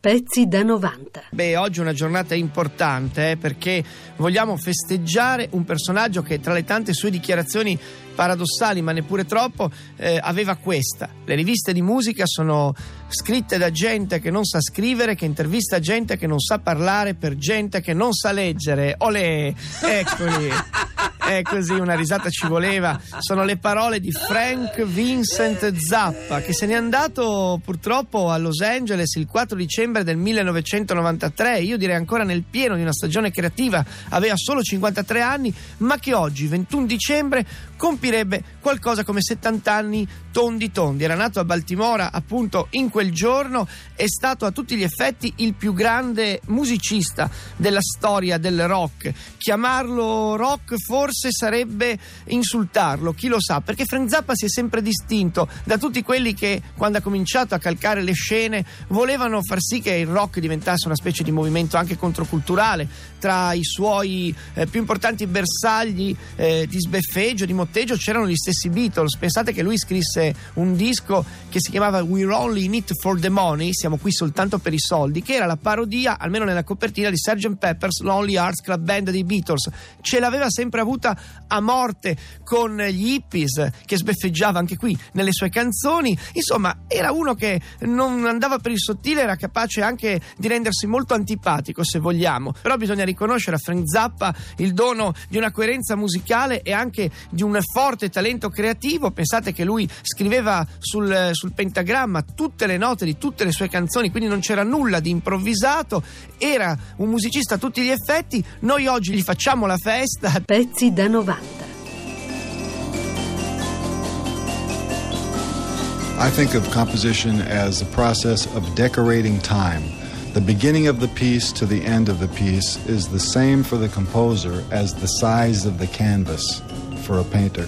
Pezzi da 90. Beh, oggi è una giornata importante eh, perché vogliamo festeggiare un personaggio che tra le tante sue dichiarazioni paradossali, ma neppure troppo, eh, aveva questa. Le riviste di musica sono scritte da gente che non sa scrivere, che intervista gente che non sa parlare, per gente che non sa leggere. Olè, eccoli. È così, una risata ci voleva. Sono le parole di Frank Vincent Zappa, che se n'è andato purtroppo a Los Angeles il 4 dicembre del 1993. Io direi ancora nel pieno di una stagione creativa, aveva solo 53 anni, ma che oggi, 21 dicembre, compirebbe qualcosa come 70 anni tondi tondi. Era nato a Baltimora appunto in quel giorno, è stato a tutti gli effetti il più grande musicista della storia del rock. Chiamarlo rock forse sarebbe insultarlo, chi lo sa, perché Frank Zappa si è sempre distinto da tutti quelli che quando ha cominciato a calcare le scene volevano far sì che il rock diventasse una specie di movimento anche controculturale. Tra i suoi eh, più importanti bersagli eh, di sbeffeggio, di motteggio c'erano gli stessi Beatles. Pensate che lui scrisse un disco che si chiamava We're Only in It for the Money, siamo qui soltanto per i soldi, che era la parodia, almeno nella copertina, di Sgt. Pepper's Lonely Hearts Club Band dei Beatles. Ce l'aveva sempre avuta a morte con gli hippies, che sbeffeggiava anche qui nelle sue canzoni. Insomma, era uno che non andava per il sottile, era capace anche di rendersi molto antipatico, se vogliamo. Però bisogna riconoscere a Frank Zappa il dono di una coerenza musicale e anche di un forte talento creativo. Pensate che lui scriveva sul, sul pentagramma tutte le note di tutte le sue canzoni, quindi non c'era nulla di improvvisato. Era un musicista a tutti gli effetti. Noi oggi gli facciamo la festa. Pezzi da 90. I think of composition as a process of decorating time. The beginning of the piece to the end of the piece is the same for the composer as the size of the canvas for a painter.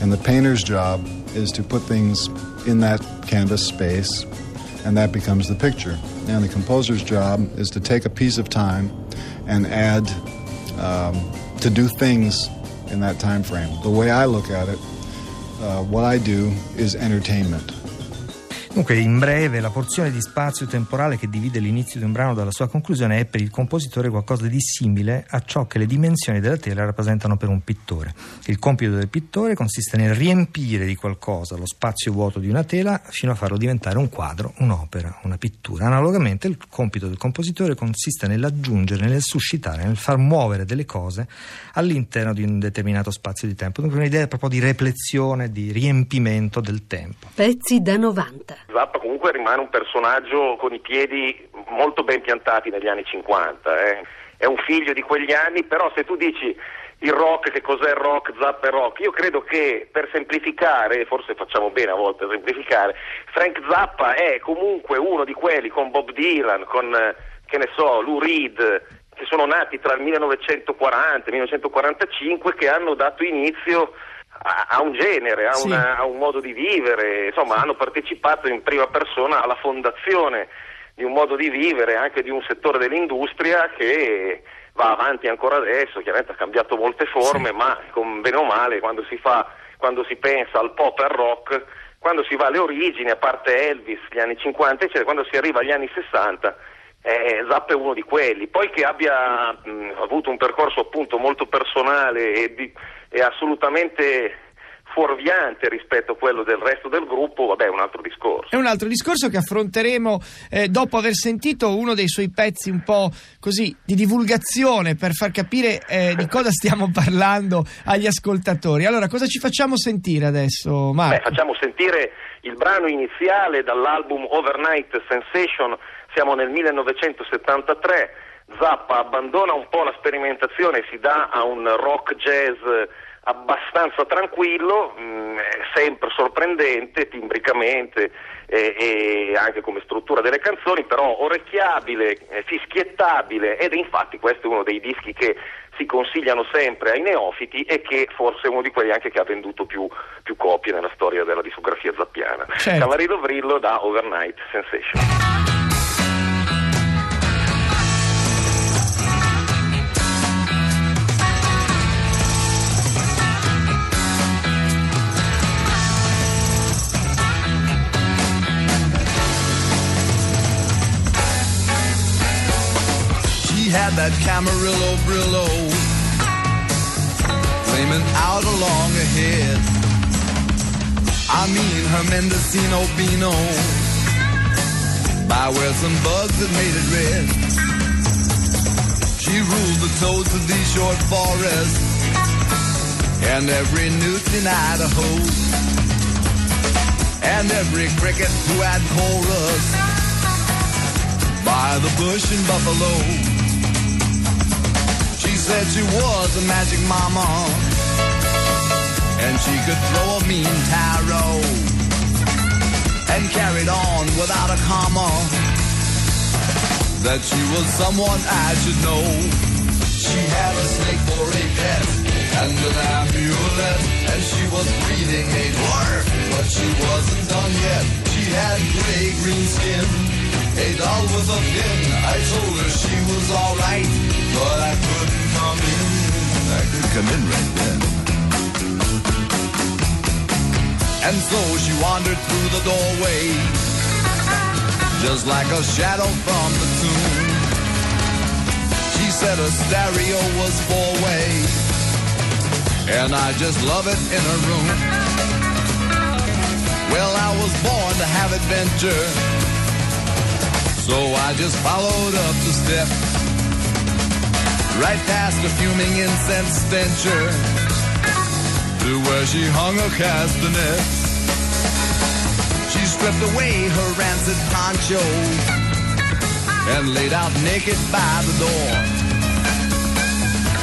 And the painter's job is to put things in that canvas space, and that becomes the picture. And the composer's job is to take a piece of time and add, um, to do things in that time frame. The way I look at it, uh, what I do is entertainment. Comunque, in breve, la porzione di spazio temporale che divide l'inizio di un brano dalla sua conclusione è per il compositore qualcosa di simile a ciò che le dimensioni della tela rappresentano per un pittore. Il compito del pittore consiste nel riempire di qualcosa lo spazio vuoto di una tela fino a farlo diventare un quadro, un'opera, una pittura. Analogamente, il compito del compositore consiste nell'aggiungere, nel suscitare, nel far muovere delle cose all'interno di un determinato spazio di tempo. Dunque, un'idea proprio di replezione, di riempimento del tempo. Pezzi da 90. Zappa comunque rimane un personaggio con i piedi molto ben piantati negli anni 50, eh. è un figlio di quegli anni, però se tu dici il rock, che cos'è il rock, Zappa è rock, io credo che per semplificare, forse facciamo bene a volte a semplificare, Frank Zappa è comunque uno di quelli con Bob Dylan, con che ne so, Lou Reed, che sono nati tra il 1940 e il 1945 che hanno dato inizio a, un genere, a, Sì. una- a un modo di vivere, insomma hanno partecipato in prima persona alla fondazione di un modo di vivere, anche di un settore dell'industria che va avanti ancora adesso, chiaramente ha cambiato molte forme, ma con bene o male quando si fa, quando si pensa al pop e al rock, quando si va alle origini, a parte Elvis, gli anni 50, eccetera, quando si arriva agli anni 60, eh, Zappa è uno di quelli. Poi che abbia mh, avuto un percorso appunto molto personale e, di- e assolutamente fuorviante rispetto a quello del resto del gruppo, vabbè, è un altro discorso. È un altro discorso che affronteremo eh, dopo aver sentito uno dei suoi pezzi un po' così di divulgazione per far capire eh, di cosa stiamo parlando agli ascoltatori. Allora, cosa ci facciamo sentire adesso, Beh, Marco? facciamo sentire il brano iniziale dall'album Overnight Sensation, siamo nel 1973, Zappa abbandona un po' la sperimentazione, si dà a un rock jazz abbastanza tranquillo, mh, sempre sorprendente timbricamente e, e anche come struttura delle canzoni, però orecchiabile, eh, fischiettabile ed infatti questo è uno dei dischi che si consigliano sempre ai neofiti e che forse è uno di quelli anche che ha venduto più, più copie nella storia della discografia zappiana. Certo. Camarino Brillo da Overnight Sensation. Had that Camarillo Brillo flaming out along ahead. I mean her Mendocino Beano by where some bugs had made it red. She ruled the toads of these short forests and every newt in Idaho and every cricket who had chorus by the bush in Buffalo. Said she was a magic mama. And she could throw a mean tarot. And carried on without a comma. That she was someone I should know. She had a snake for a pet and an amulet, and she was breeding a dwarf, but she wasn't done yet. She had gray green skin, a doll with a pin. I told her she was alright, but I couldn't come in. I could come in right then. And so she wandered through the doorway, just like a shadow from the tomb. She said a stereo was four way, and I just love it in a room. Well, I was born to have adventure, so I just followed up the steps, right past the fuming incense stencher to where she hung her castanets. She stripped away her rancid poncho and laid out naked by the door.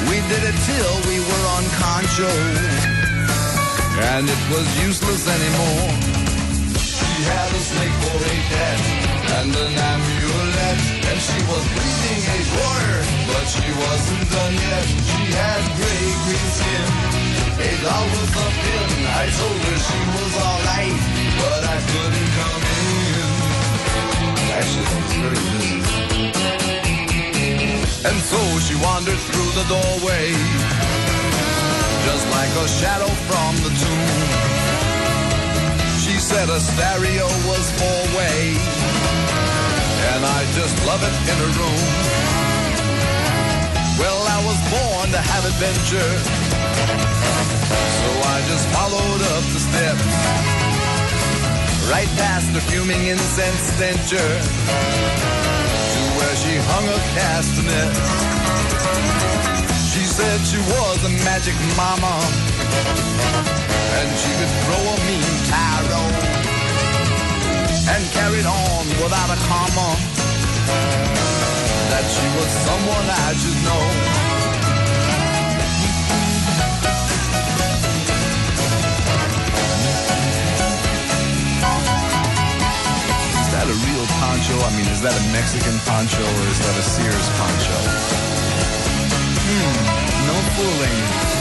We did it till we were on concho, and it was useless anymore. She had a snake for a pet and an amulet, and she was breathing a water, but she wasn't done yet. She had gray green skin, a doll with a pin. I told her she was alright, but I couldn't come in. Actually, was very busy. And so she wandered through the doorway, just like a shadow from the tomb. She said a stereo was four way, and I just love it in a room. Well, I was born to have adventure, so I just followed up the steps, right past the fuming incense stencher, to where she hung her castanet. She said she was a magic mama, and she could throw a mean tarot, and carried on without a comma, that she was someone I should know. Is that a real poncho? I mean, is that a Mexican poncho or is that a Sears poncho? Hmm, no fooling.